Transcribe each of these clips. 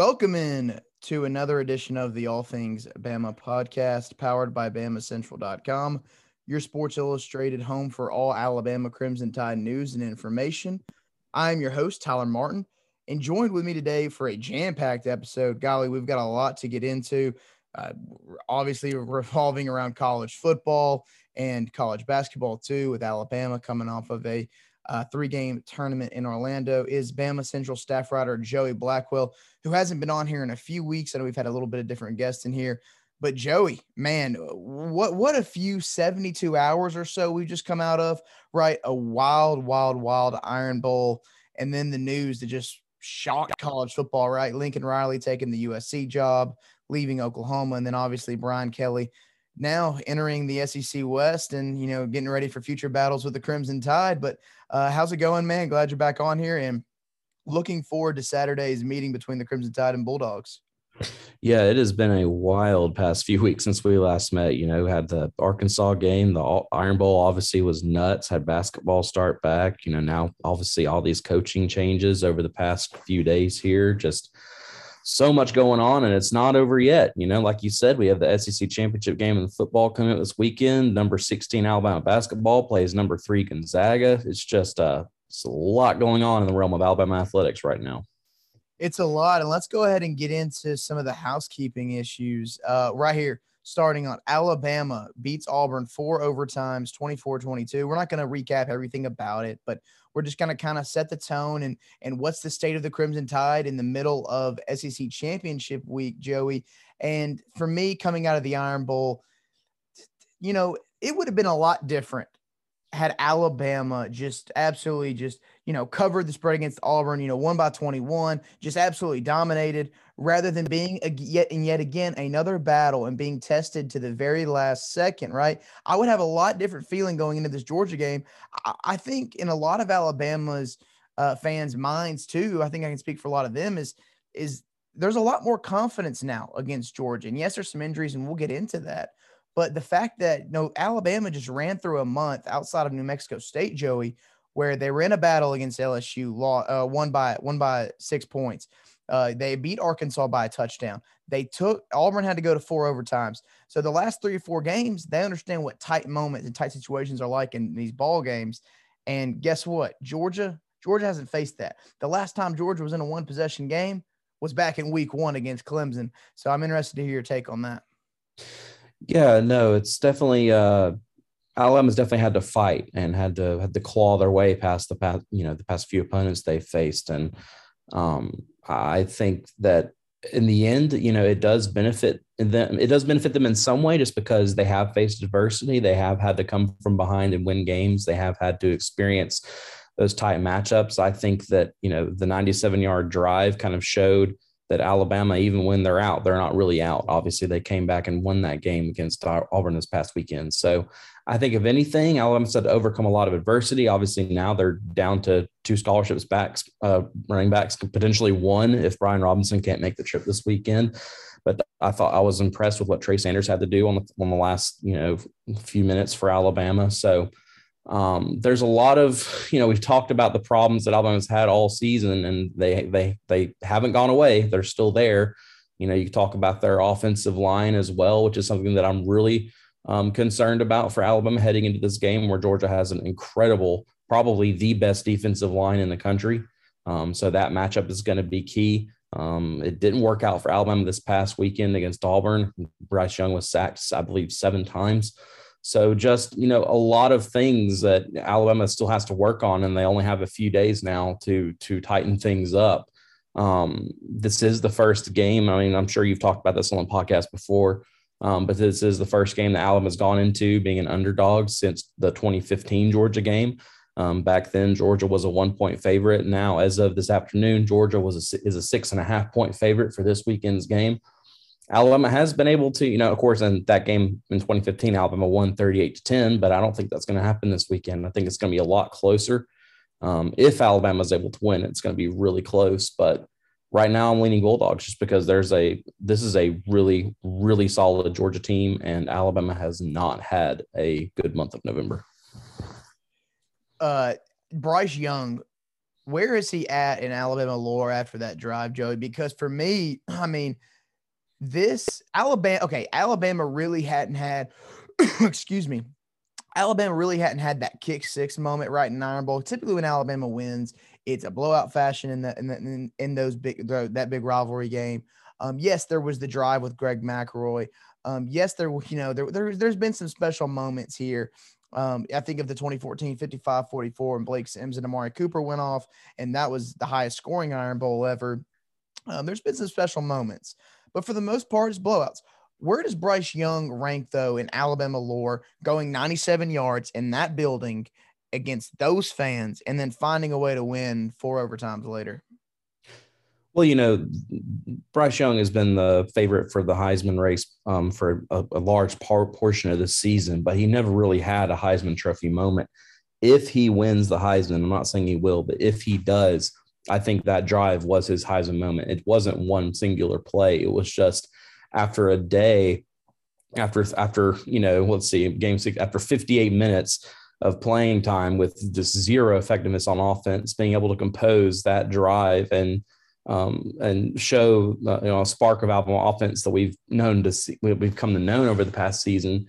Welcome in to another edition of the All Things Bama podcast, powered by BamaCentral.com, your Sports Illustrated home for all Alabama Crimson Tide news and information. I'm your host, Tyler Martin, and joined with me today for a jam packed episode. Golly, we've got a lot to get into. Uh, obviously, revolving around college football and college basketball, too, with Alabama coming off of a uh, three game tournament in Orlando is Bama Central staff writer Joey Blackwell, who hasn't been on here in a few weeks. I know we've had a little bit of different guests in here, but Joey, man, what what a few 72 hours or so we've just come out of, right? A wild, wild, wild Iron Bowl. And then the news that just shocked college football, right? Lincoln Riley taking the USC job, leaving Oklahoma, and then obviously Brian Kelly now entering the SEC West and you know getting ready for future battles with the Crimson Tide. But uh, how's it going, man? Glad you're back on here and looking forward to Saturday's meeting between the Crimson Tide and Bulldogs. Yeah, it has been a wild past few weeks since we last met. You know, had the Arkansas game, the Iron Bowl obviously was nuts, had basketball start back. You know, now obviously all these coaching changes over the past few days here. Just so much going on and it's not over yet. You know, like you said, we have the SEC championship game in the football coming up this weekend. Number 16 Alabama basketball plays number three Gonzaga. It's just uh, it's a lot going on in the realm of Alabama athletics right now. It's a lot. And let's go ahead and get into some of the housekeeping issues uh, right here. Starting on Alabama beats Auburn four overtimes, 24 22. We're not going to recap everything about it, but we're just going to kind of set the tone and and what's the state of the Crimson Tide in the middle of SEC Championship week, Joey. And for me, coming out of the Iron Bowl, you know, it would have been a lot different had Alabama just absolutely just, you know, covered the spread against Auburn, you know, one by 21, just absolutely dominated rather than being a, yet and yet again another battle and being tested to the very last second, right? I would have a lot different feeling going into this Georgia game. I, I think in a lot of Alabama's uh, fans' minds too, I think I can speak for a lot of them is is there's a lot more confidence now against Georgia. And yes, there's some injuries, and we'll get into that. But the fact that you no know, Alabama just ran through a month outside of New Mexico State, Joey, where they were in a battle against LSU, law, uh, one by one by six points. Uh, they beat Arkansas by a touchdown. They took Auburn had to go to four overtimes. So the last three or four games, they understand what tight moments and tight situations are like in these ball games. And guess what? Georgia, Georgia hasn't faced that. The last time Georgia was in a one possession game was back in week one against Clemson. So I'm interested to hear your take on that. Yeah, no, it's definitely uh Alabama's definitely had to fight and had to had to claw their way past the past, you know, the past few opponents they faced. And um I think that in the end, you know, it does benefit them. It does benefit them in some way just because they have faced adversity. They have had to come from behind and win games. They have had to experience those tight matchups. I think that, you know, the 97 yard drive kind of showed – that Alabama, even when they're out, they're not really out. Obviously, they came back and won that game against Auburn this past weekend. So I think, if anything, Alabama's had to overcome a lot of adversity. Obviously, now they're down to two scholarships backs, uh, running backs, potentially one if Brian Robinson can't make the trip this weekend. But I thought I was impressed with what Trey Sanders had to do on the, on the last, you know, few minutes for Alabama. So um, there's a lot of, you know, we've talked about the problems that Alabama's had all season, and they they they haven't gone away. They're still there. You know, you talk about their offensive line as well, which is something that I'm really um, concerned about for Alabama heading into this game, where Georgia has an incredible, probably the best defensive line in the country. Um, so that matchup is going to be key. Um, it didn't work out for Alabama this past weekend against Auburn. Bryce Young was sacked, I believe, seven times. So just, you know, a lot of things that Alabama still has to work on, and they only have a few days now to to tighten things up. Um, this is the first game. I mean, I'm sure you've talked about this on the podcast before, um, but this is the first game that Alabama's gone into being an underdog since the 2015 Georgia game. Um, back then, Georgia was a one point favorite. Now, as of this afternoon, Georgia was a, is a six and a half point favorite for this weekend's game. Alabama has been able to, you know, of course, in that game in 2015, Alabama won 38 to 10, but I don't think that's going to happen this weekend. I think it's going to be a lot closer. Um, if Alabama is able to win, it's going to be really close. But right now, I'm leaning Bulldogs just because there's a this is a really really solid Georgia team, and Alabama has not had a good month of November. Uh, Bryce Young where is he at in Alabama lore after that drive, Joey? Because for me, I mean, this Alabama, okay, Alabama really hadn't had, excuse me, Alabama really hadn't had that kick six moment right in Iron Bowl. Typically, when Alabama wins, it's a blowout fashion in the in, the, in, in those big that big rivalry game. Um, yes, there was the drive with Greg McElroy. Um, yes, there you know there, there there's been some special moments here. Um, I think of the 2014 55 44 and Blake Sims and Amari Cooper went off, and that was the highest scoring Iron Bowl ever. Um, there's been some special moments, but for the most part, it's blowouts. Where does Bryce Young rank though in Alabama lore, going 97 yards in that building against those fans, and then finding a way to win four overtimes later? Well, you know, Bryce Young has been the favorite for the Heisman race um, for a, a large part, portion of the season, but he never really had a Heisman Trophy moment. If he wins the Heisman, I'm not saying he will, but if he does, I think that drive was his Heisman moment. It wasn't one singular play. It was just after a day, after after you know, let's see, game six, after 58 minutes of playing time with just zero effectiveness on offense, being able to compose that drive and um, and show uh, you know a spark of Alabama offense that we've known to see, we've come to know over the past season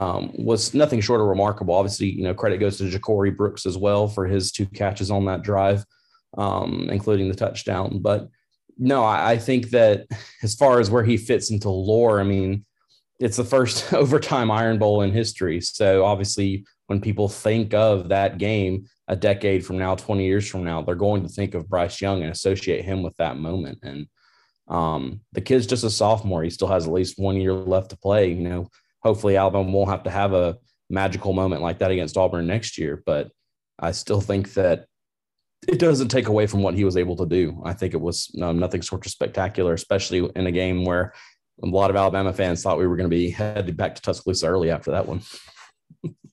um, was nothing short of remarkable. Obviously, you know credit goes to Ja'Corey Brooks as well for his two catches on that drive, um, including the touchdown. But no, I, I think that as far as where he fits into lore, I mean, it's the first overtime Iron Bowl in history. So obviously, when people think of that game, a decade from now, 20 years from now, they're going to think of Bryce Young and associate him with that moment. And um, the kid's just a sophomore. He still has at least one year left to play. You know, hopefully Alabama won't have to have a magical moment like that against Auburn next year. But I still think that it doesn't take away from what he was able to do. I think it was um, nothing sort of spectacular, especially in a game where a lot of Alabama fans thought we were going to be headed back to Tuscaloosa early after that one.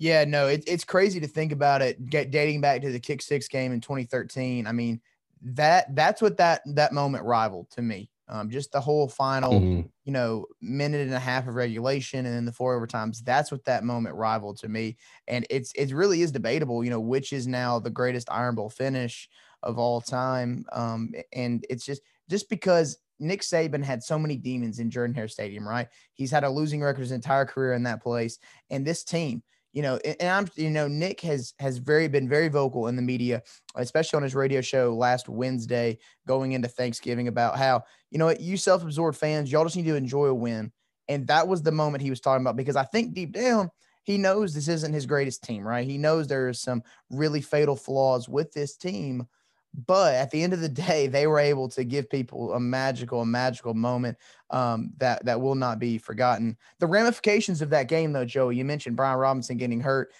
Yeah, no, it, it's crazy to think about it. Get dating back to the kick six game in 2013. I mean, that that's what that that moment rivaled to me. Um, just the whole final, mm-hmm. you know, minute and a half of regulation and then the four overtimes. That's what that moment rivaled to me. And it's it really is debatable, you know, which is now the greatest Iron Bowl finish of all time. Um, and it's just just because Nick Saban had so many demons in Jordan Hare Stadium, right? He's had a losing record his entire career in that place. And this team, you know, and I'm, you know, Nick has has very been very vocal in the media, especially on his radio show last Wednesday, going into Thanksgiving, about how you know you self-absorbed fans, y'all just need to enjoy a win, and that was the moment he was talking about because I think deep down he knows this isn't his greatest team, right? He knows there is some really fatal flaws with this team, but at the end of the day, they were able to give people a magical, a magical moment um, that that will not be forgotten. The ramifications of that game, though, Joey, you mentioned Brian Robinson getting hurt.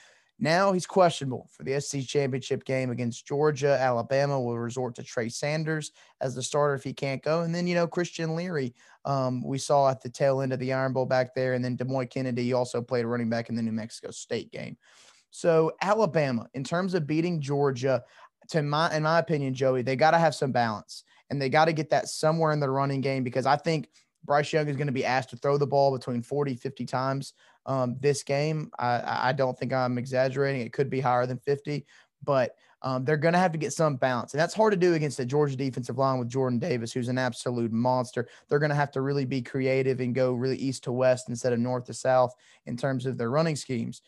Now he's questionable for the SC championship game against Georgia. Alabama will resort to Trey Sanders as the starter if he can't go. And then, you know, Christian Leary, um, we saw at the tail end of the Iron Bowl back there. And then Demouy Kennedy also played running back in the New Mexico State game. So, Alabama, in terms of beating Georgia, to my in my opinion, Joey, they got to have some balance and they got to get that somewhere in the running game because I think Bryce Young is going to be asked to throw the ball between 40, 50 times um, this game. I, I don't think I'm exaggerating. It could be higher than 50, but um, they're going to have to get some balance. And that's hard to do against the Georgia defensive line with Jordan Davis, who's an absolute monster. They're going to have to really be creative and go really east to west instead of north to south in terms of their running schemes.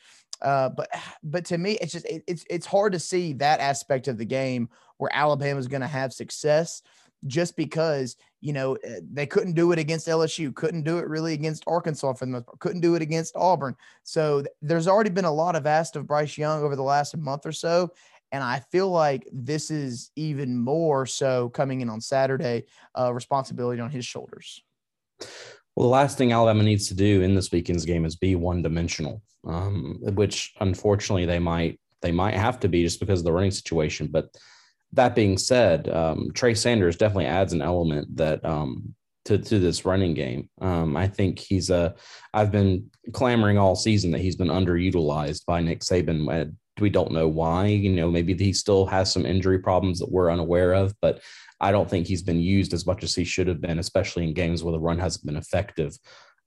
Uh, but but to me, it's just it, it's it's hard to see that aspect of the game where Alabama is going to have success just because you know eh, they couldn't do it against LSU, couldn't do it really against Arkansas for the most part, couldn't do it against Auburn. So there's already been a lot of asked of Bryce Young over the last month or so, and I feel like this is even more so coming in on Saturday, uh, responsibility on his shoulders. Well, the last thing Alabama needs to do in this weekend's game is be one dimensional, um, which unfortunately they might they might have to be just because of the running situation. But that being said, um, Trey Sanders definitely adds an element that um, to to this running game. Um, I think he's a. I've been clamoring all season that he's been underutilized by Nick Saban. We don't know why. You know, maybe he still has some injury problems that we're unaware of, but I don't think he's been used as much as he should have been, especially in games where the run hasn't been effective.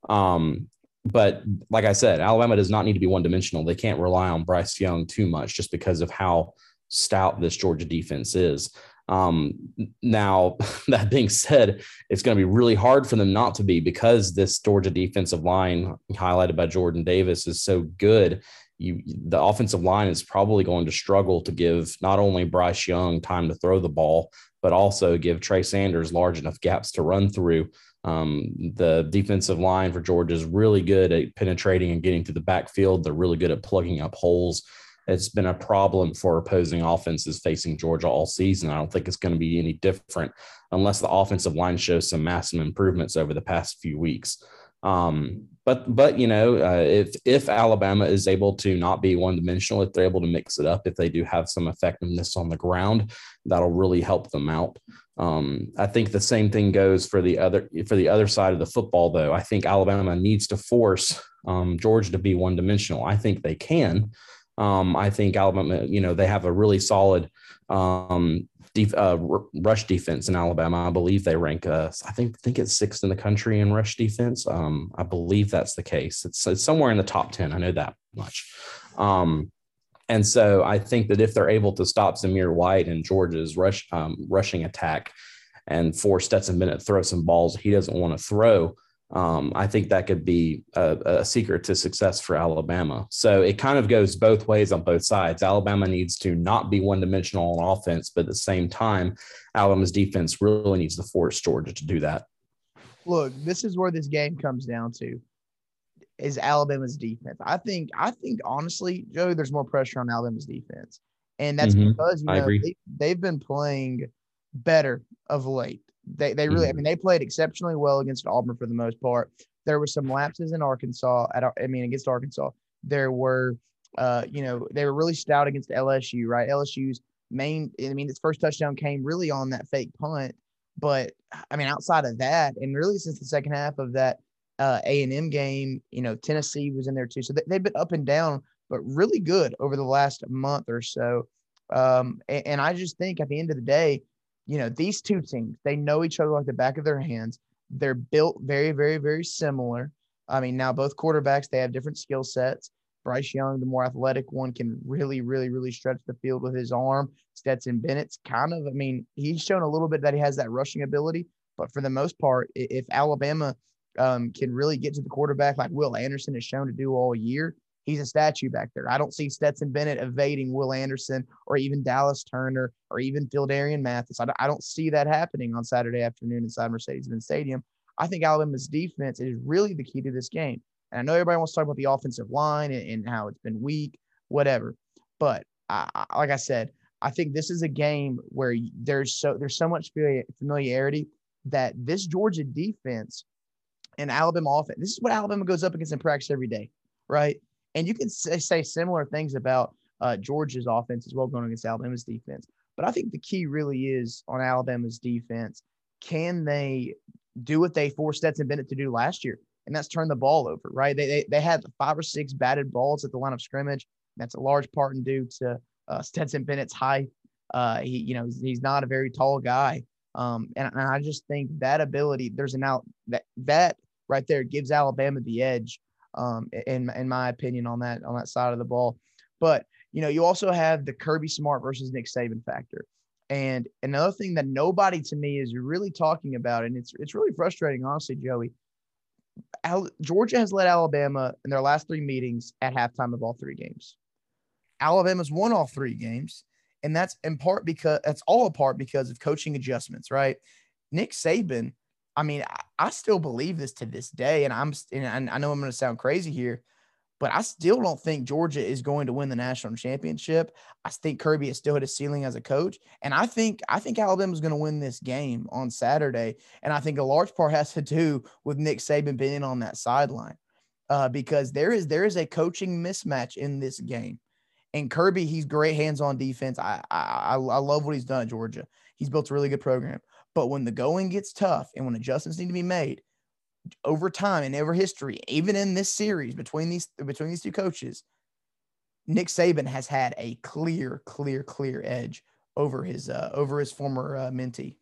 Um, but like I said, Alabama does not need to be one dimensional. They can't rely on Bryce Young too much just because of how stout this Georgia defense is. Um, now, that being said, it's going to be really hard for them not to be because this Georgia defensive line, highlighted by Jordan Davis, is so good. You, the offensive line is probably going to struggle to give not only Bryce Young time to throw the ball, but also give Trey Sanders large enough gaps to run through. Um, the defensive line for Georgia is really good at penetrating and getting to the backfield. They're really good at plugging up holes. It's been a problem for opposing offenses facing Georgia all season. I don't think it's going to be any different unless the offensive line shows some massive improvements over the past few weeks. Um, but but you know uh, if if Alabama is able to not be one dimensional, if they're able to mix it up, if they do have some effectiveness on the ground, that'll really help them out. Um, I think the same thing goes for the other for the other side of the football, though. I think Alabama needs to force um, Georgia to be one dimensional. I think they can. Um, I think Alabama, you know, they have a really solid um, def, uh, rush defense in Alabama. I believe they rank, us. I think, think it's sixth in the country in rush defense. Um, I believe that's the case. It's, it's, somewhere in the top 10. I know that much. Um, and so I think that if they're able to stop Zamir White and Georgia's rush um, rushing attack and force Stetson Bennett to throw some balls he doesn't want to throw, um, I think that could be a, a, secret to success for Alabama. So it kind of goes both ways on both sides. Alabama needs to not be one dimensional on offense, but at the same time, Alabama's defense really needs to force Georgia to do that. Look, this is where this game comes down to is Alabama's defense. I think, I think honestly, Joe, there's more pressure on Alabama's defense. And that's mm-hmm. because you know, they, they've been playing better of late. They they really, mm-hmm. I mean, they played exceptionally well against Auburn for the most part. There were some lapses in Arkansas. At I mean, against Arkansas, there were, uh, you know, they were really stout against LSU. Right, LSU's main. I mean, its first touchdown came really on that fake punt. But I mean, outside of that, and really since the second half of that uh, A and M game, you know, Tennessee was in there too. So they, they've been up and down, but really good over the last month or so. Um, and, and I just think at the end of the day, you know, these two teams, they know each other like the back of their hands. They're built very, very, very similar. I mean, now both quarterbacks, they have different skill sets. Bryce Young, the more athletic one, can really, really, really stretch the field with his arm. Stetson Bennett's kind of, I mean, he's shown a little bit that he has that rushing ability, but for the most part, if Alabama um, can really get to the quarterback like Will Anderson has shown to do all year, he's a statue back there. I don't see Stetson Bennett evading Will Anderson or even Dallas Turner or even Phidarian Mathis. I don't, I don't see that happening on Saturday afternoon inside Mercedes-Benz Stadium. I think Alabama's defense is really the key to this game. And I know everybody wants to talk about the offensive line and, and how it's been weak, whatever. But I, I, like I said, I think this is a game where there's so there's so much familiarity that this Georgia defense and Alabama offense. This is what Alabama goes up against in practice every day, right? And you can say, say similar things about uh, Georgia's offense as well going against Alabama's defense. But I think the key really is on Alabama's defense. Can they do what they forced Stetson Bennett to do last year? And that's turn the ball over, right? They, they, they had five or six batted balls at the line of scrimmage. That's a large part and due to uh, Stetson Bennett's height. Uh, he, you know, he's not a very tall guy. Um, and, and I just think that ability, there's an out that that right there gives Alabama the edge um, in in my opinion on that on that side of the ball. But you know, you also have the Kirby Smart versus Nick Saban factor. And another thing that nobody to me is really talking about, and it's it's really frustrating, honestly, Joey. Al- Georgia has led Alabama in their last three meetings at halftime of all three games. Alabama's won all three games, and that's in part because that's all a part because of coaching adjustments, right? Nick Saban I mean, I, still believe this to this day, and I'm and I know I'm going to sound crazy here, but I still don't think Georgia is going to win the national championship. I think Kirby has still hit a ceiling as a coach, and I think I think Alabama is going to win this game on Saturday, and I think a large part has to do with Nick Saban being on that sideline, uh, because there is there is a coaching mismatch in this game, and Kirby he's great hands on defense. I I I love what he's done at Georgia. He's built a really good program. But when the going gets tough and when adjustments need to be made over time and over history, even in this series between these between these two coaches, Nick Saban has had a clear, clear, clear edge over his uh, over his former uh, mentee.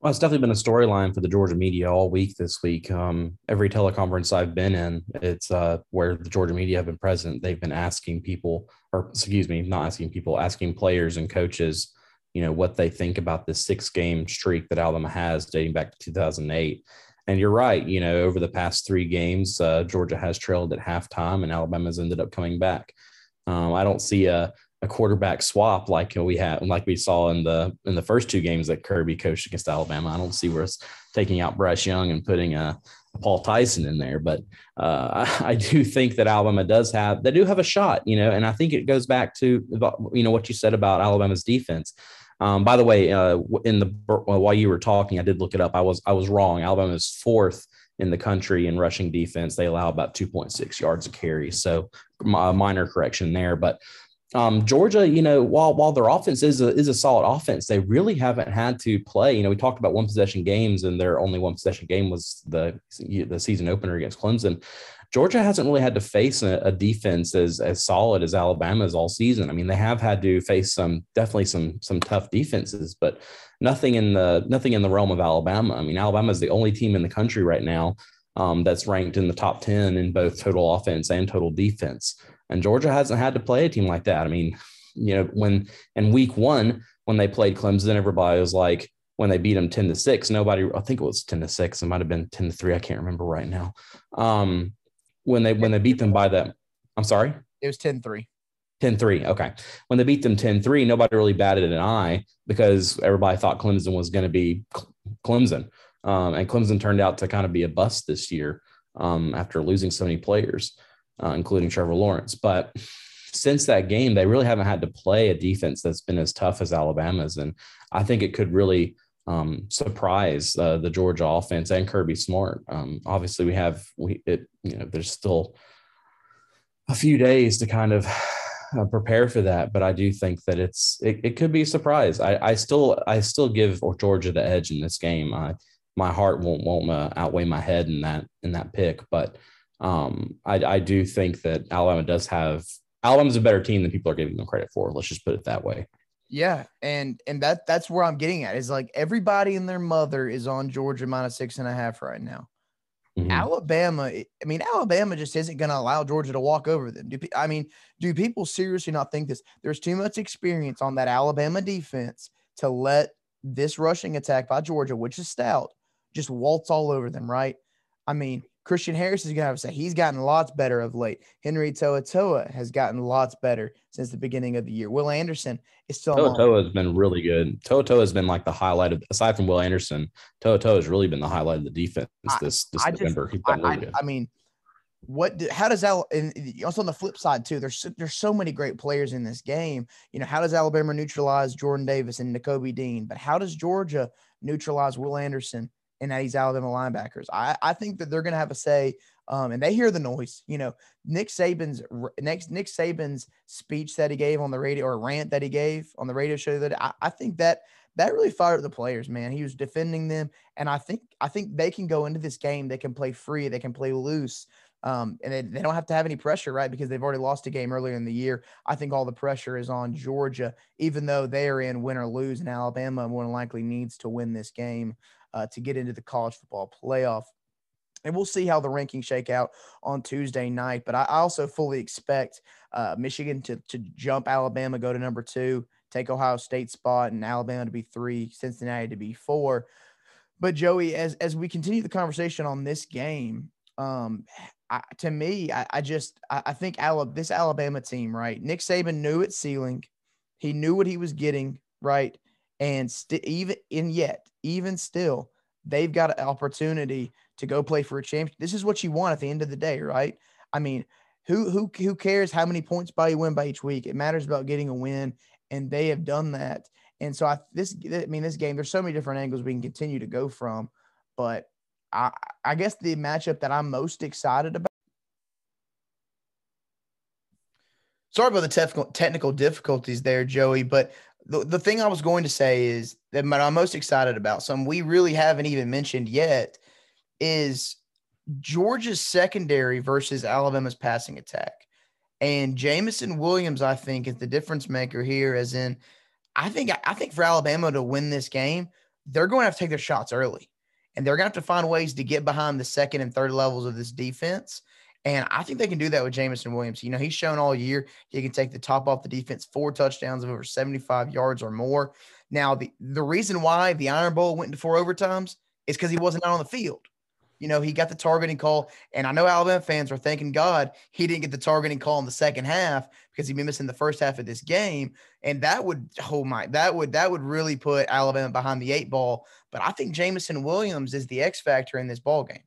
Well, it's definitely been a storyline for the Georgia media all week this week. Um, every teleconference I've been in, it's uh, where the Georgia media have been present. They've been asking people, or excuse me, not asking people, asking players and coaches, you know, what they think about this six game streak that Alabama has dating back to 2008. And you're right, you know, over the past three games, uh, Georgia has trailed at halftime and Alabama's ended up coming back. Um, I don't see a, a quarterback swap like we had, like we saw in the in the first two games that Kirby coached against Alabama. I don't see where it's taking out Bryce Young and putting a, Paul Tyson in there, but uh, I, I, do think that Alabama does have they do have a shot, you know, and I think it goes back to you know what you said about Alabama's defense. Um, by the way, uh, in the while you were talking, I did look it up. I was I was wrong. Alabama is fourth in the country in rushing defense. They allow about 2.6 yards a carry. So a minor correction there, but um, Georgia, you know, while while their offense is a, is a solid offense, they really haven't had to play. You know, we talked about one possession games, and their only one possession game was the the season opener against Clemson. Georgia hasn't really had to face a, a, defense as as solid as Alabama's all season. I mean, they have had to face some definitely some some tough defenses, but nothing in the nothing in the realm of Alabama. I mean, Alabama is the only team in the country right now um, that's ranked in the top ten in both total offense and total defense. And Georgia hasn't had to play a team like that. I mean, you know, when in week one, when they played Clemson, everybody was like, when they beat them 10 to 6, nobody, I think it was 10 to 6. It might have been 10 to 3. I can't remember right now. Um, when they when they beat them by that, I'm sorry. It was 10-3. 10-3. Okay. When they beat them 10-3, nobody really batted an eye because everybody thought Clemson was going to be Clemson. Um, and Clemson turned out to kind of be a bust this year um, after losing so many players uh, including Trevor Lawrence. But since that game, they really haven't had to play a defense that's been as tough as Alabama's, and I think it could really um, surprise uh, the Georgia offense and Kirby Smart. Um, obviously, we have we it you know there's still a few days to kind of uh, prepare for that, but I do think that it's it, it could be a surprise. I, I still I still give Georgia the edge in this game. I, my heart won't won't uh, outweigh my head in that in that pick, but um, I, I do think that Alabama does have Alabama's a better team than people are giving them credit for. Let's just put it that way. Yeah, and and that that's where I'm getting at is like everybody and their mother is on Georgia minus six and a half right now. Mm-hmm. Alabama, I mean, Alabama just isn't going to allow Georgia to walk over them. Do I mean, do people seriously not think this? There's too much experience on that Alabama defense to let this rushing attack by Georgia, which is stout, just waltz all over them, right? I mean, Christian Harris is going to have to say he's gotten lots better of late. Henry To'oTo'o has gotten lots better since the beginning of the year. Will Anderson is still. To'oTo'o has been really good. To'oTo'o has been like the highlight of, aside from Will Anderson, To'oTo'o has really been the highlight of the defense this this I November. Just, I, really I, I, mean, what? Do, how does Al? And also on the flip side too, there's there's so many great players in this game. You know, how does Alabama neutralize Jordan Davis and Nakobe Dean? But how does Georgia neutralize Will Anderson? And he's Alabama linebackers. I, I think that they're going to have a say, um, and they hear the noise. You know, Nick Saban's next Nick Saban's speech that he gave on the radio or rant that he gave on the radio show that I, I think that that really fired the players. Man, he was defending them, and I think I think they can go into this game. They can play free. They can play loose. Um, and they, they don't have to have any pressure, right? Because they've already lost a game earlier in the year. I think all the pressure is on Georgia, even though they are in win or lose, and Alabama more than likely needs to win this game uh, to get into the college football playoff. And we'll see how the rankings shake out on Tuesday night. But I also fully expect uh, Michigan to, to jump Alabama, go to number two, take Ohio State spot, and Alabama to be three, Cincinnati to be four. But Joey, as as we continue the conversation on this game, um, I, to me, I, I just I, I think Alabama, this Alabama team, right? Nick Saban knew its ceiling, he knew what he was getting, right? And st- even in yet, even still, they've got an opportunity to go play for a championship. This is what you want at the end of the day, right? I mean, who who who cares how many points by you win by each week? It matters about getting a win, and they have done that. And so I this I mean this game, there's so many different angles we can continue to go from, but I I guess the matchup that I'm most excited about. Sorry about the technical technical difficulties there, Joey, but the, the thing I was going to say is that what I'm most excited about, something we really haven't even mentioned yet, is Georgia's secondary versus Alabama's passing attack. And Jameson Williams, I think, is the difference maker here, as in I think I think for Alabama to win this game, they're going to have to take their shots early and they're going to have to find ways to get behind the second and third levels of this defense. And I think they can do that with Jameson Williams. You know, he's shown all year he can take the top off the defense, four touchdowns of over 75 yards or more. Now, the, the reason why the Iron Bowl went into four overtimes is because he wasn't out on the field. You know, he got the targeting call. And I know Alabama fans are thanking God he didn't get the targeting call in the second half because he'd be missing the first half of this game. And that would, oh my, that would, that would really put Alabama behind the eight ball. But I think Jameson Williams is the X factor in this ball game.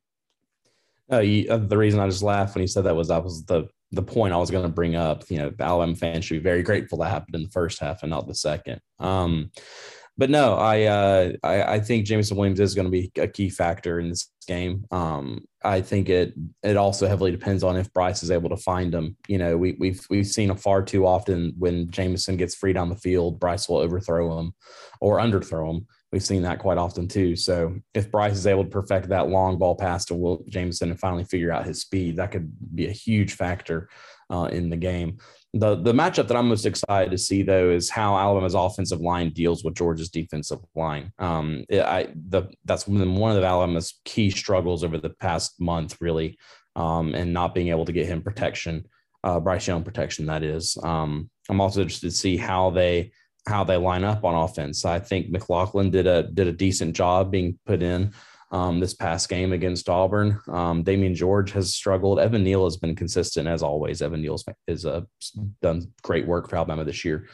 Uh, you, uh, the reason I just laughed when he said that was that was the the point I was going to bring up. You know, Alabama fans should be very grateful that happened in the first half and not the second. Um, but no, I, uh, I, I think Jameson Williams is going to be a key factor in this game. Um, I think it it also heavily depends on if Bryce is able to find him. You know, we, we've we've seen far too often when Jameson gets free down the field, Bryce will overthrow him or underthrow him. We've seen that quite often too. So if Bryce is able to perfect that long ball pass to Will Jameson and finally figure out his speed, that could be a huge factor uh, in the game. The the matchup that I'm most excited to see though is how Alabama's offensive line deals with Georgia's defensive line. Um, I the that's one of Alabama's key struggles over the past month, really, um, and not being able to get him protection, uh, Bryce Young protection. That is. Um, I'm also interested to see how they how they line up on offense. I think McLaughlin did a did a decent job being put in um, this past game against Auburn. Um, George has struggled. Evan Neal has been consistent as always. Evan Neal is uh, done great work for Alabama this year,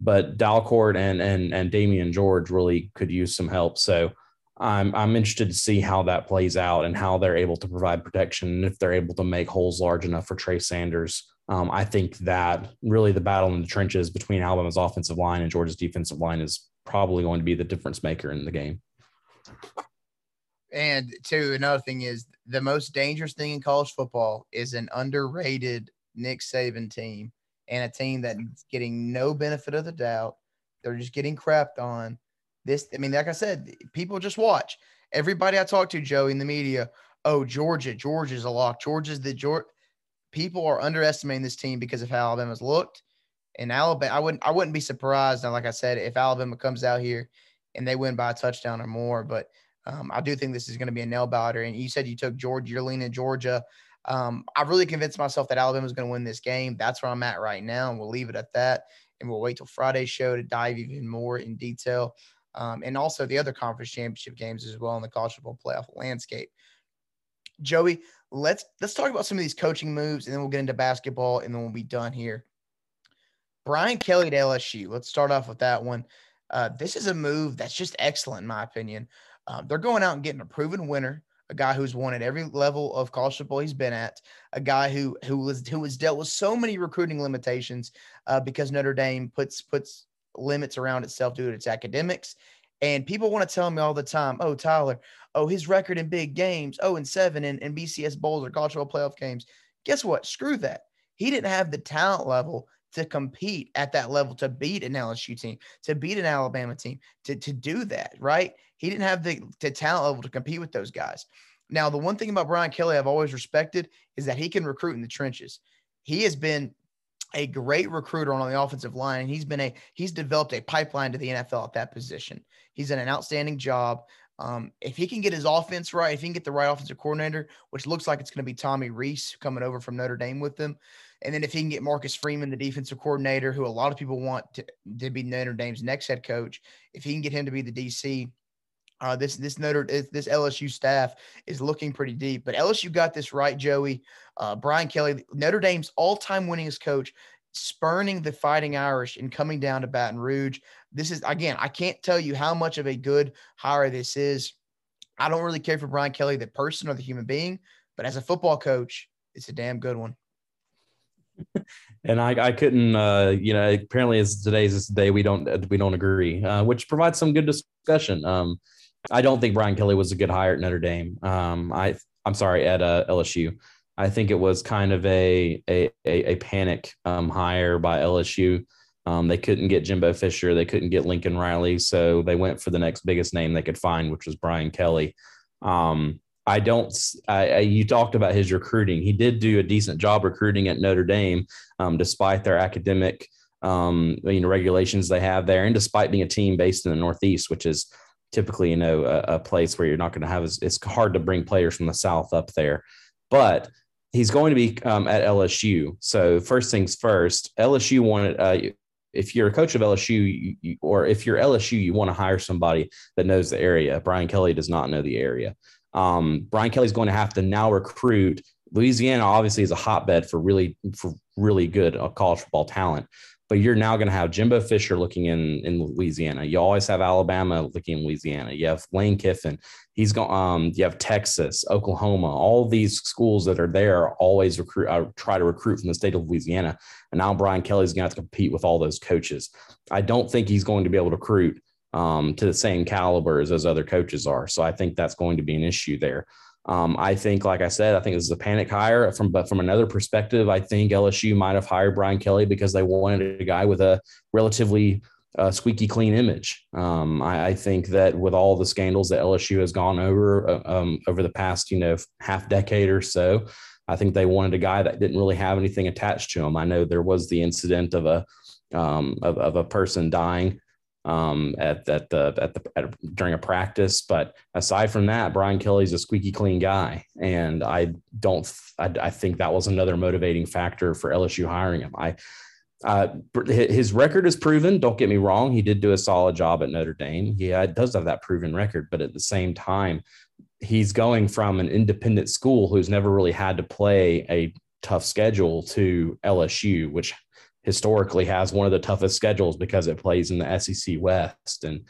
but Dalcourt and and and Damieon George really could use some help. So I'm I'm interested to see how that plays out and how they're able to provide protection and if they're able to make holes large enough for Trey Sanders. Um, I think that really the battle in the trenches between Alabama's offensive line and Georgia's defensive line is probably going to be the difference maker in the game. And two, another thing is the most dangerous thing in college football is an underrated Nick Saban team and a team that's getting no benefit of the doubt. They're just getting crapped on. This, I mean, like I said, people just watch. Everybody I talk to, Joe, in the media, oh, Georgia, Georgia's a lock. Georgia's the Georgia. People are underestimating this team because of how Alabama's looked. And Alabama, I wouldn't, I wouldn't be surprised. And like I said, if Alabama comes out here and they win by a touchdown or more, but um, I do think this is going to be a nail biter. And you said you took Georgia, you're leaning Georgia. Um, I really convinced myself that Alabama is going to win this game. That's where I'm at right now, and we'll leave it at that. And we'll wait till Friday's show to dive even more in detail, um, and also the other conference championship games as well in the college football playoff landscape. Joey, let's let's talk about some of these coaching moves, and then we'll get into basketball, and then we'll be done here. Brian Kelly to LSU. Let's start off with that one. Uh, this is a move that's just excellent, in my opinion. Um, they're going out and getting a proven winner, a guy who's won at every level of college football he's been at, a guy who who was who was dealt with so many recruiting limitations uh, because Notre Dame puts puts limits around itself due to its academics. And people want to tell me all the time, oh, Tyler, oh, his record in big games, oh, and seven in, in BCS bowls or football playoff games. Guess what? Screw that. He didn't have the talent level to compete at that level, to beat an LSU team, to beat an Alabama team, to, to do that, right? He didn't have the, the talent level to compete with those guys. Now, the one thing about Brian Kelly I've always respected is that he can recruit in the trenches. He has been a great recruiter on the offensive line, and he's been a he's developed a pipeline to the NFL at that position. He's done an outstanding job. Um, if he can get his offense right, if he can get the right offensive coordinator, which looks like it's going to be Tommy Rees coming over from Notre Dame with them, and then if he can get Marcus Freeman, the defensive coordinator, who a lot of people want to, to be Notre Dame's next head coach, if he can get him to be the DC, uh, this this Notre this LSU staff is looking pretty deep. But LSU got this right, Joey. Uh, Brian Kelly, Notre Dame's all-time winningest coach, spurning the Fighting Irish and coming down to Baton Rouge. This is again, I can't tell you how much of a good hire this is. I don't really care for Brian Kelly, the person or the human being, but as a football coach, it's a damn good one and I, I couldn't, uh, you know, apparently it's today's the day we don't we don't agree, uh, which provides some good discussion. Um, I don't think Brian Kelly was a good hire at Notre Dame. Um, I I'm sorry at uh, LSU. I think it was kind of a a a, panic um, hire by LSU. Um, they couldn't get Jimbo Fisher, they couldn't get Lincoln Riley, so they went for the next biggest name they could find, which was Brian Kelly. Um, I don't. I, I, you talked about his recruiting. He did do a decent job recruiting at Notre Dame, um, despite their academic, um, you know, regulations they have there, and despite being a team based in the Northeast, which is typically, you know, a, a place where you're not going to have, it's hard to bring players from the South up there. But he's going to be um, at LSU. So first things first, LSU wanted. Uh, if you're a coach of LSU, you, or if you're LSU, you want to hire somebody that knows the area. Brian Kelly does not know the area. Um, Brian Kelly's going to have to now recruit. Louisiana obviously is a hotbed for really for really good uh, college football talent but you're now going to have Jimbo Fisher looking in in Louisiana. You always have Alabama looking in Louisiana. You have Lane Kiffin. He's going. Um, you have Texas, Oklahoma. All these schools that are there always recruit. Uh, try to recruit from the state of Louisiana. And now Brian Kelly's going to have to compete with all those coaches. I don't think he's going to be able to recruit um, to the same caliber as those other coaches are. So I think that's going to be an issue there. Um, I think, like I said, I think this is a panic hire. From but from another perspective, I think LSU might have hired Brian Kelly because they wanted a guy with a relatively uh, squeaky clean image. Um, I, I, think that with all the scandals that LSU has gone over uh, um, over the past, you know, half decade or so, I think they wanted a guy that didn't really have anything attached to him. I know there was the incident of a um, of, of a person dying um, at, at the at the at, during a practice. But aside from that, Brian Kelly's a squeaky clean guy, and I don't. I, I think that was another motivating factor for LSU hiring him. I. Uh, his record is proven. Don't get me wrong; he did do a solid job at Notre Dame. He does have that proven record, but at the same time, he's going from an independent school who's never really had to play a tough schedule to LSU, which historically has one of the toughest schedules because it plays in the SEC West. And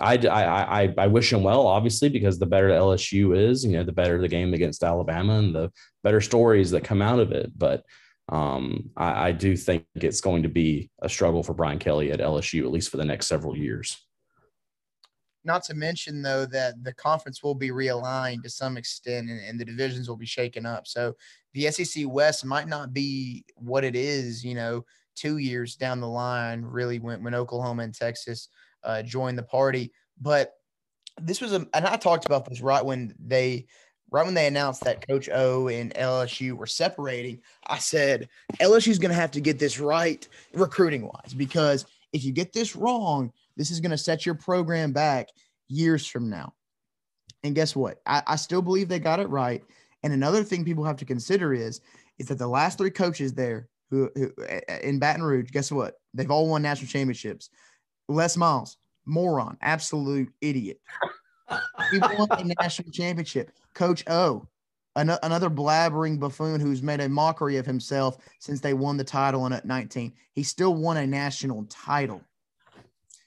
I, I, I, I wish him well, obviously, because the better LSU is, you know, the better the game against Alabama and the better stories that come out of it. But um, I, I do think it's going to be a struggle for Brian Kelly at LSU, at least for the next several years. Not to mention, though, that the conference will be realigned to some extent and, and, the divisions will be shaken up. So the SEC West might not be what it is, you know, two years down the line, really when, when Oklahoma and Texas uh, joined the party. But this was a, and I talked about this right when they, right when they announced that Coach O and LSU were separating. I said LSU is going to have to get this right recruiting wise because if you get this wrong, this is going to set your program back years from now. And guess what? I, I still believe they got it right. And another thing people have to consider is is that the last three coaches there who, who in Baton Rouge, guess what? They've all won national championships. Les Miles, moron, absolute idiot. he won a national championship. Coach O, an- another blabbering buffoon who's made a mockery of himself since they won the title in at 19. He still won a national title.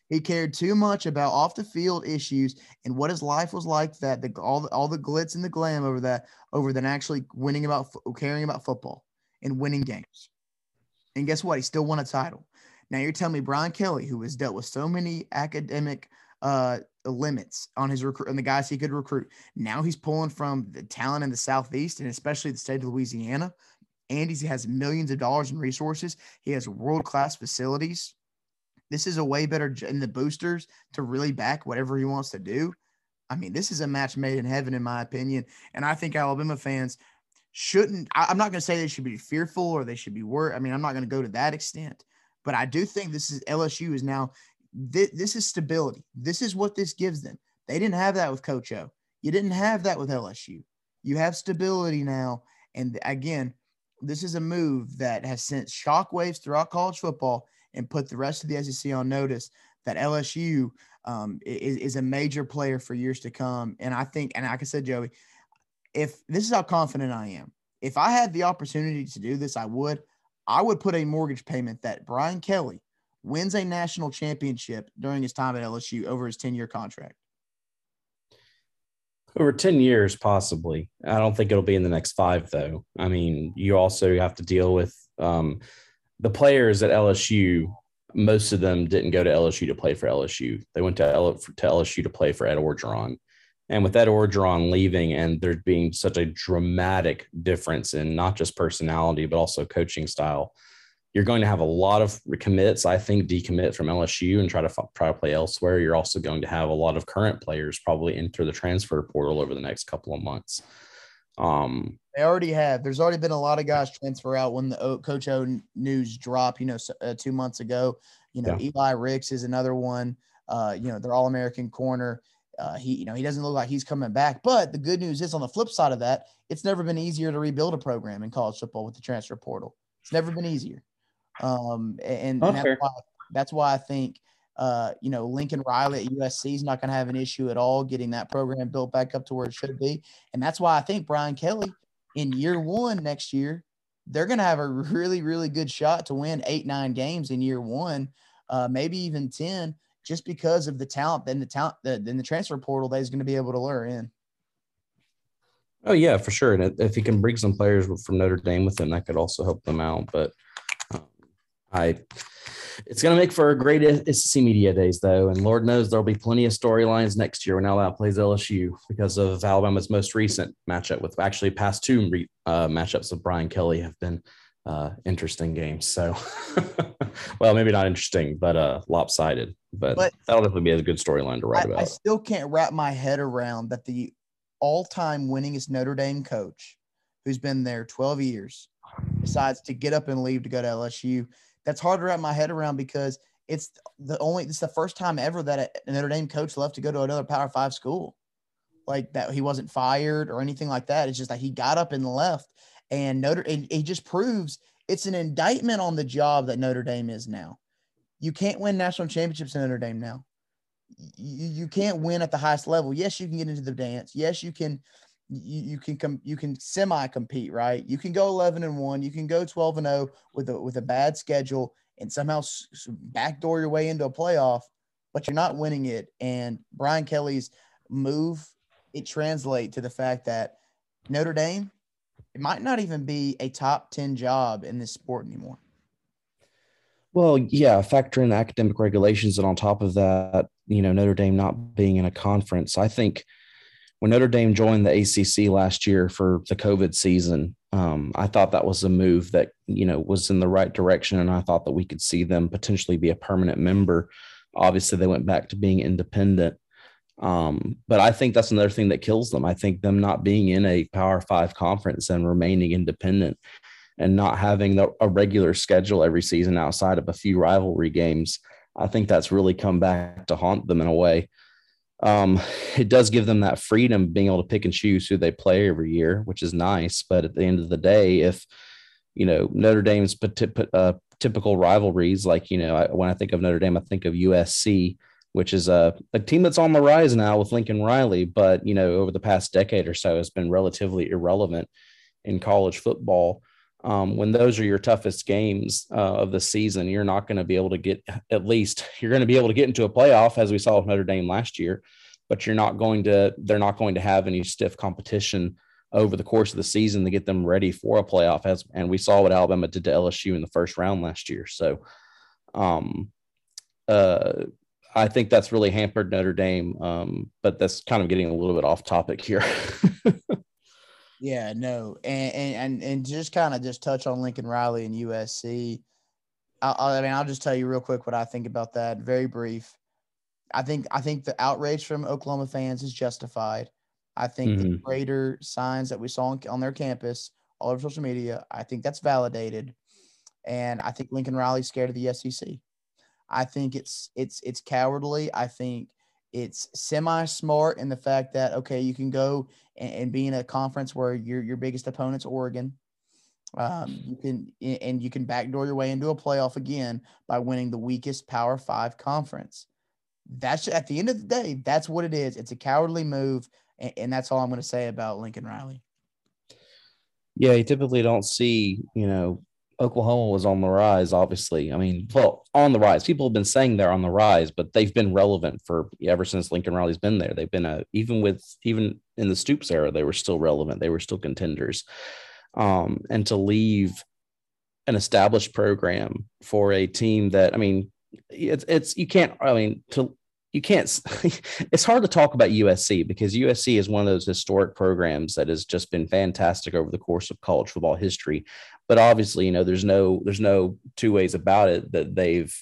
He cared too much about off the field issues and what his life was like that the all the, all the glitz and the glam over that over than actually winning about caring about football and winning games. And guess what? He still won a title. Now you're telling me Brian Kelly, who has dealt with so many academic uh, limits on his recruit and the guys he could recruit, now he's pulling from the talent in the southeast and especially the state of Louisiana. And he has millions of dollars in resources. He has world class facilities. This is a way better in the boosters to really back whatever he wants to do. I mean, this is a match made in heaven, in my opinion. And I think Alabama fans shouldn't I, am not going to say they should be fearful or they should be worried. I mean, I'm not going to go to that extent, but I do think this is LSU is now th- this is stability. This is what this gives them. They didn't have that with Coach O. You didn't have that with LSU. You have stability now. And again, this is a move that has sent shockwaves throughout college football and put the rest of the SEC on notice that LSU um, is, is a major player for years to come. And I think, and like I said, Joey, if this is how confident I am, if I had the opportunity to do this, I would. I would put a mortgage payment that Brian Kelly wins a national championship during his time at LSU over his 10 year contract. Over 10 years, possibly. I don't think it'll be in the next five, though. I mean, you also have to deal with um, the players at LSU. Most of them didn't go to LSU to play for LSU. They went to, L- to LSU to play for Ed Orgeron. And with Ed Orgeron leaving and there being such a dramatic difference in not just personality, but also coaching style, you're going to have a lot of commits, I think, decommit from LSU and try to try to play elsewhere. You're also going to have a lot of current players probably enter the transfer portal over the next couple of months. Um, they already have. There's already been a lot of guys transfer out when the o, Coach O news dropped. You know, uh, two months ago. You know, yeah. Eli Ricks is another one. Uh, you know, they're all American corner Uh, he, you know, he doesn't look like he's coming back. But the good news is, on the flip side of that, it's never been easier to rebuild a program in college football with the transfer portal. It's never been easier. Um, and, and that's, why, that's why I think, uh, you know, Lincoln Riley at USC is not going to have an issue at all getting that program built back up to where it should be. And that's why I think Brian Kelly in year one next year, they're going to have a really, really good shot to win eight, nine games in year one, uh, maybe even 10, just because of the talent, then the talent, the, then the transfer portal that he's going to be able to lure in. Oh yeah, for sure. And if he can bring some players from Notre Dame with him, that could also help them out. But um, I, it's going to make for a great SEC media days, though, and Lord knows there'll be plenty of storylines next year when Alabama plays LSU because of Alabama's most recent matchup with actually past two uh, matchups of Brian Kelly have been uh, interesting games. So, well, maybe not interesting, but uh, lopsided. But, but that'll definitely be a good storyline to write I, about. I still can't wrap my head around that the all-time winningest Notre Dame coach, who's been there 12 years, decides to get up and leave to go to LSU that's hard to wrap my head around because it's the only it's the first time ever that a Notre Dame coach left to go to another Power Five school. Like that, he wasn't fired or anything like that. It's just that he got up and left, and Notre and he just proves it's an indictment on the job that Notre Dame is now. You can't win national championships in Notre Dame now. You, you can't win at the highest level. Yes, you can get into the dance. Yes, you can you, you can come you can semi compete right you can go 11 and 1 you can go 12 and 0 with a with a bad schedule and somehow backdoor your way into a playoff but you're not winning it and brian kelly's move it translate to the fact that notre dame it might not even be a top 10 job in this sport anymore well yeah factor in academic regulations and on top of that you know notre dame not being in a conference i think when Notre Dame joined the ACC last year for the COVID season, um, I thought that was a move that you know was in the right direction, and I thought that we could see them potentially be a permanent member. Obviously, they went back to being independent, um, but I think that's another thing that kills them. I think them not being in a Power Five conference and remaining independent, and not having the, a regular schedule every season outside of a few rivalry games. I think that's really come back to haunt them in a way um, it does give them that freedom being able to pick and choose who they play every year, which is nice. But at the end of the day, if you know Notre Dame's uh, typical rivalries, like you know, I, when I think of Notre Dame, I think of USC, which is a, a team that's on the rise now with Lincoln Riley, but you know, over the past decade or so, has been relatively irrelevant in college football. Um, when those are your toughest games uh, of the season, you're not going to be able to get at least you're going to be able to get into a playoff as we saw with Notre Dame last year, but you're not going to they're not going to have any stiff competition over the course of the season to get them ready for a playoff. As and we saw what Alabama did to LSU in the first round last year. So, um, uh, I think that's really hampered Notre Dame. Um, but that's kind of getting a little bit off topic here. Yeah, no, and and and just kind of just touch on Lincoln Riley and USC. I, I mean, I'll just tell you real quick what I think about that. Very brief. I think I think the outrage from Oklahoma fans is justified. I think mm-hmm. the greater signs that we saw on, on their campus, all over social media, I think that's validated, and I think Lincoln Riley's scared of the SEC. I think it's it's it's cowardly. I think it's semi smart in the fact that okay, you can go and, and, be in a conference where your your biggest opponent's Oregon. Um, you can and you can backdoor your way into a playoff again by winning the weakest Power Five conference. That's at the end of the day, that's what it is. It's a cowardly move, and, and that's all I'm going to say about Lincoln Riley. Yeah, you typically don't see you know Oklahoma was on the rise, obviously. I mean, well, on the rise. People have been saying they're on the rise, but they've been relevant for ever since Lincoln Riley's been there. They've been a even with even in the Stoops era, they were still relevant. They were still contenders. Um, and to leave an established program for a team that I mean, it's it's you can't. I mean, to you can't it's hard to talk about USC because USC is one of those historic programs that has just been fantastic over the course of college football history. But obviously you know there's no there's no two ways about it that they've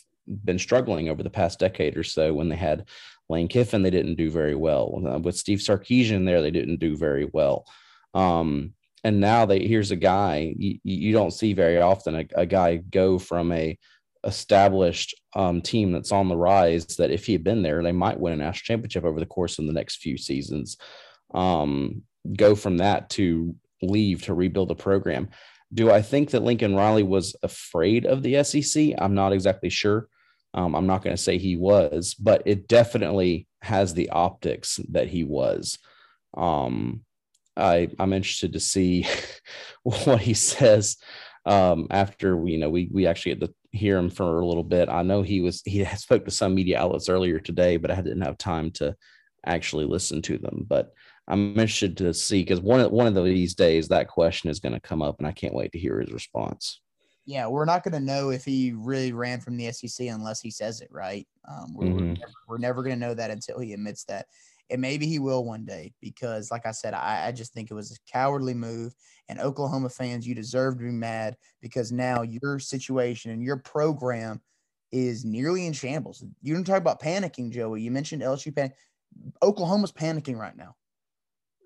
been struggling over the past decade or so when they had Lane Kiffin they didn't do very well. With Steve Sarkisian there they didn't do very well. Um, and now they here's a guy you, you don't see very often a, a guy go from a established um, team that's on the rise that if he had been there, they might win a national championship over the course of the next few seasons. Um, go from that to leave to rebuild a program. Do I think that Lincoln Riley was afraid of the SEC? I'm not exactly sure. Um, I'm not going to say he was, but it definitely has the optics that he was. Um, I, I'm interested to see what he says um, after we, you know, we we actually had to hear him for a little bit. I know he was he spoke to some media outlets earlier today, but I didn't have time to actually listen to them. But I'm interested to see because one of one of these days that question is going to come up, and I can't wait to hear his response. Yeah, we're not going to know if he really ran from the SEC unless he says it, right? Um, we're, mm-hmm. we're never, we're never going to know that until he admits that and maybe he will one day because, like I said, I, I, just think it was a cowardly move. And Oklahoma fans, you deserve to be mad because now your situation and your program is nearly in shambles. You didn't talk about panicking, Joey. You mentioned LSU panic. Oklahoma's panicking right now.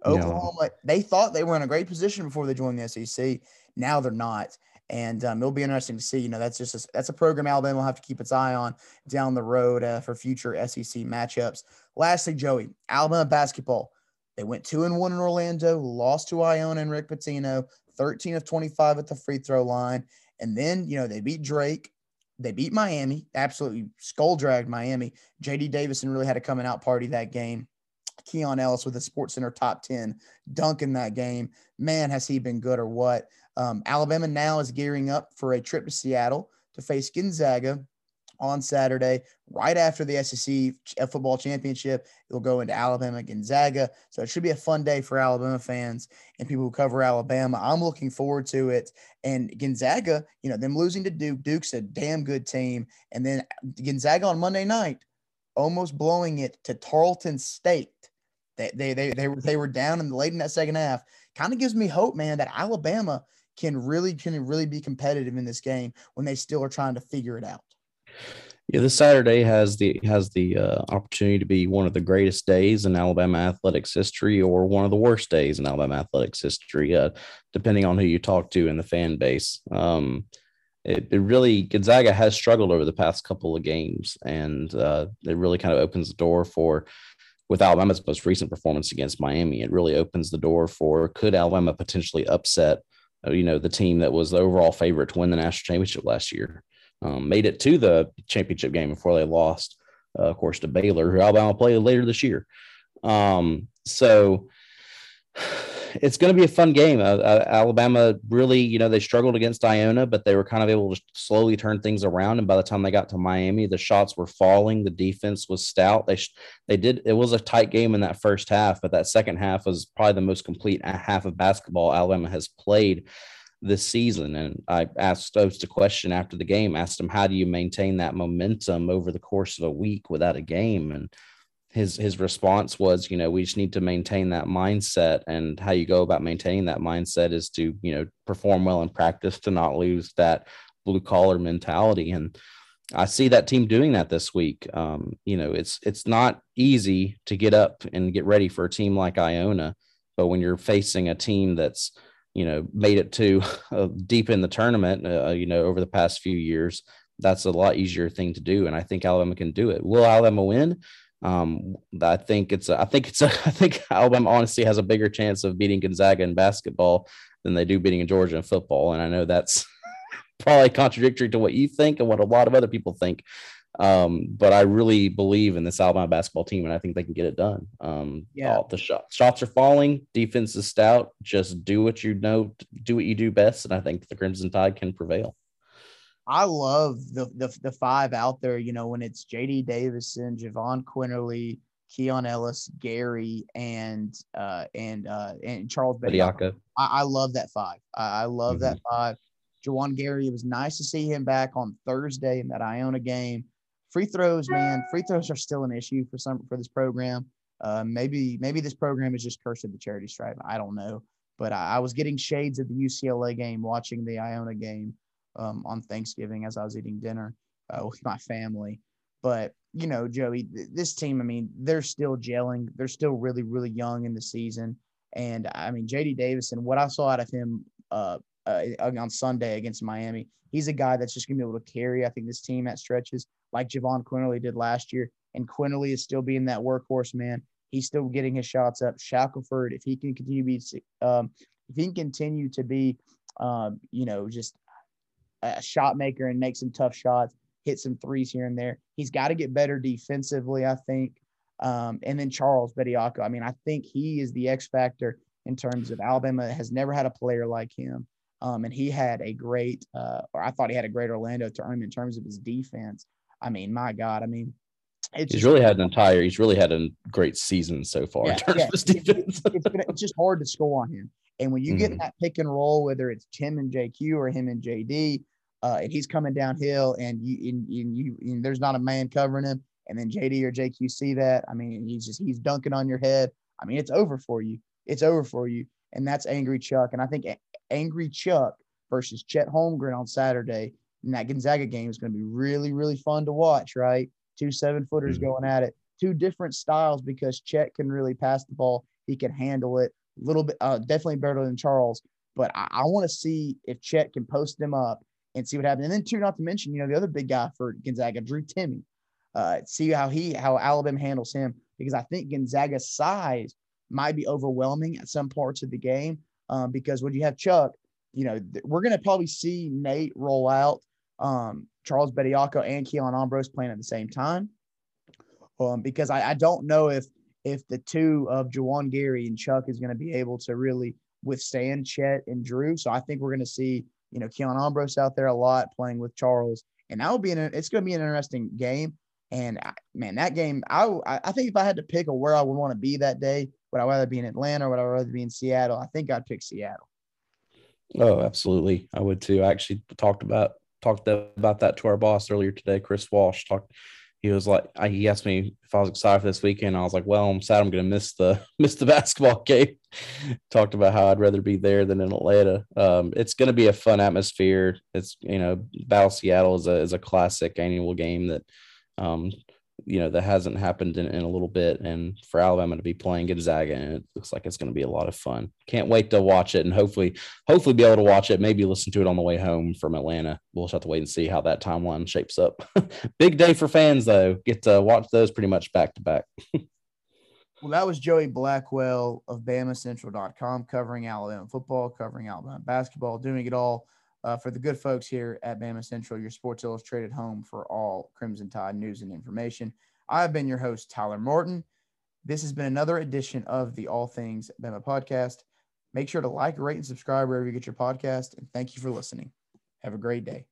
Oklahoma, yeah. they thought they were in a great position before they joined the SEC. Now they're not and um, it'll be interesting to see. You know, that's just a, that's a program Alabama will have to keep its eye on down the road uh, for future SEC matchups. Lastly, Joey, Alabama basketball. They went two and one in Orlando, lost to Iona and Rick Pitino, 13 of 25 at the free throw line. And then, you know, they beat Drake. They beat Miami, absolutely skull dragged Miami. JD Davison really had a coming out party that game. Keon Ellis with a Sports Center top 10 dunk in that game. Man, has he been good or what? Um, Alabama now is gearing up for a trip to Seattle to face Gonzaga on Saturday, right after the SEC uh, football championship. It'll go into Alabama Gonzaga. So it should be a fun day for Alabama fans and people who cover Alabama. I'm looking forward to it. And Gonzaga, you know, them losing to Duke, Duke's a damn good team. And then Gonzaga on Monday night, almost blowing it to Tarleton State. They, they, they, they, were, they were down in the late in that second half. Kind of gives me hope, man, that Alabama – can really can really be competitive in this game when they still are trying to figure it out. Yeah, this Saturday has the has the uh, opportunity to be one of the greatest days in Alabama athletics history, or one of the worst days in Alabama athletics history, uh, depending on who you talk to in the fan base. Um, it, it, really Gonzaga has struggled over the past couple of games, and uh, it really kind of opens the door for with Alabama's most recent performance against Miami. It really opens the door for could Alabama potentially upset uh, you know, the team that was the overall favorite to win the national championship last year. Um, made it to the championship game before they lost, uh, of course, to Baylor, who Alabama played later this year. Um, so it's going to be a fun game. Uh, uh, Alabama really, you know, they struggled against Iona, but they were kind of able to slowly turn things around. And by the time they got to Miami, the shots were falling. The defense was stout. They they did. It was a tight game in that first half, but that second half was probably the most complete half of basketball Alabama has played this season. And I asked Oats a question after the game, asked him, how do you maintain that momentum over the course of a week without a game? And his his response was, you know, we just need to maintain that mindset, and how you go about maintaining that mindset is to, you know, perform well in practice to not lose that blue collar mentality. And I see that team doing that this week. Um, you know, it's it's not easy to get up and get ready for a team like Iona, but when you're facing a team that's you know made it to uh, deep in the tournament, uh, you know, over the past few years, that's a lot easier thing to do. And I think Alabama can do it. Will Alabama win? Um, I think it's a, I think it's a, I think Alabama honestly has a bigger chance of beating Gonzaga in basketball than they do beating Georgia in football, and I know that's probably contradictory to what you think and what a lot of other people think. Um, but I really believe in this Alabama basketball team, and I think they can get it done. Um, yeah, the shot, shots are falling, defense is stout. Just do what you know, do what you do best, and I think the Crimson Tide can prevail. I love the, the the five out there. You know, when it's J.D. Davison, Jahvon Quinerly, Keon Ellis, Gary, and uh, and uh, and Charles Bediako. I, I, love that five. I, I love mm-hmm. that five. Juwan Gary. It was nice to see him back on Thursday in that Iona game. Free throws, man. Free throws are still an issue for some for this program. Uh, maybe maybe this program is just cursed at the charity stripe. I don't know, but I, I was getting shades of the UCLA game watching the Iona game um, on Thanksgiving as I was eating dinner uh, with my family. But you know, Joey, th- this team, I mean, they're still gelling. They're still really, really young in the season. And I mean, JD Davison, what I saw out of him uh, uh, on Sunday against Miami. He's a guy that's just going to be able to carry, I think, this team at stretches like Jahvon Quinerly did last year. And Quinerly is still being that workhorse man. He's still getting his shots up. Shackelford, if he can continue to be, um, if he can continue to be, um, you know, just a shot maker and make some tough shots, hit some threes here and there. He's got to get better defensively, I think. Um, and then Charles Bediako. I mean, I think he is the X factor in terms of Alabama has never had a player like him. Um, and he had a great, uh, or I thought he had a great Orlando term in terms of his defense. I mean, my God, I mean, it's he's really had an entire, he's really had a great season so far yeah, in terms yeah. of his defense. it's, it's, it's, just hard to score on him. And when you mm-hmm. get in that pick and roll, whether it's Tim and JQ or him and JD, uh, and he's coming downhill, and you and, and you and there's not a man covering him, and then JD or JQ see that. I mean, he's just he's dunking on your head. I mean, it's over for you. It's over for you, and that's angry Chuck. And I think angry Chuck versus Chet Holmgren on Saturday in that Gonzaga game is going to be really really fun to watch. Right, two seven footers mm-hmm. going at it, two different styles because Chet can really pass the ball. He can handle it a little bit, uh, definitely better than Charles. But I, I want to see if Chet can post them up and see what happens. And then two, not to mention, you know, the other big guy for Gonzaga, Drew Timme. Uh, see how he how Alabama handles him because I think Gonzaga's size might be overwhelming at some parts of the game. Um, because when you have Chuck, you know, th- we're going to probably see Nate roll out um, Charles Bediako and Keon Ambrose playing at the same time. Um, because I, I don't know if if the two of Juwan Gary and Chuck is going to be able to really withstand Chet and Drew. So I think we're going to see, you know, Keon Ambrose out there a lot playing with Charles. And that will be an, it's going to be an interesting game. And I, man, that game, I, I think if I had to pick a where I would want to be that day, would I rather be in Atlanta or would I rather be in Seattle? I think I'd pick Seattle. Oh, absolutely. I would too. I actually talked about talked about that to our boss earlier today. Chris Walsh talked he was like, he asked me if I was excited for this weekend. I was like, well, I'm sad I'm going to miss the miss the basketball game. Talked about how I'd rather be there than in Atlanta. Um, it's going to be a fun atmosphere. It's you know, Battle Seattle is a is a classic annual game that um, you know that hasn't happened in, in a little bit and for alabama to be playing gonzaga and it looks like it's going to be a lot of fun. Can't wait to watch it and hopefully hopefully be able to watch it maybe listen to it on the way home from atlanta. We'll just have to wait and see how that timeline shapes up. Big day for fans though. Get to watch those pretty much back to back. Well that was joey blackwell of bamacentral.com covering alabama football covering alabama basketball doing it all uh, for the good folks here at Bama Central, your Sports Illustrated home for all Crimson Tide news and information. I've been your host, Tyler Morton. This has been another edition of the All Things Bama podcast. Make sure to like, rate, and subscribe wherever you get your podcast. And thank you for listening. Have a great day.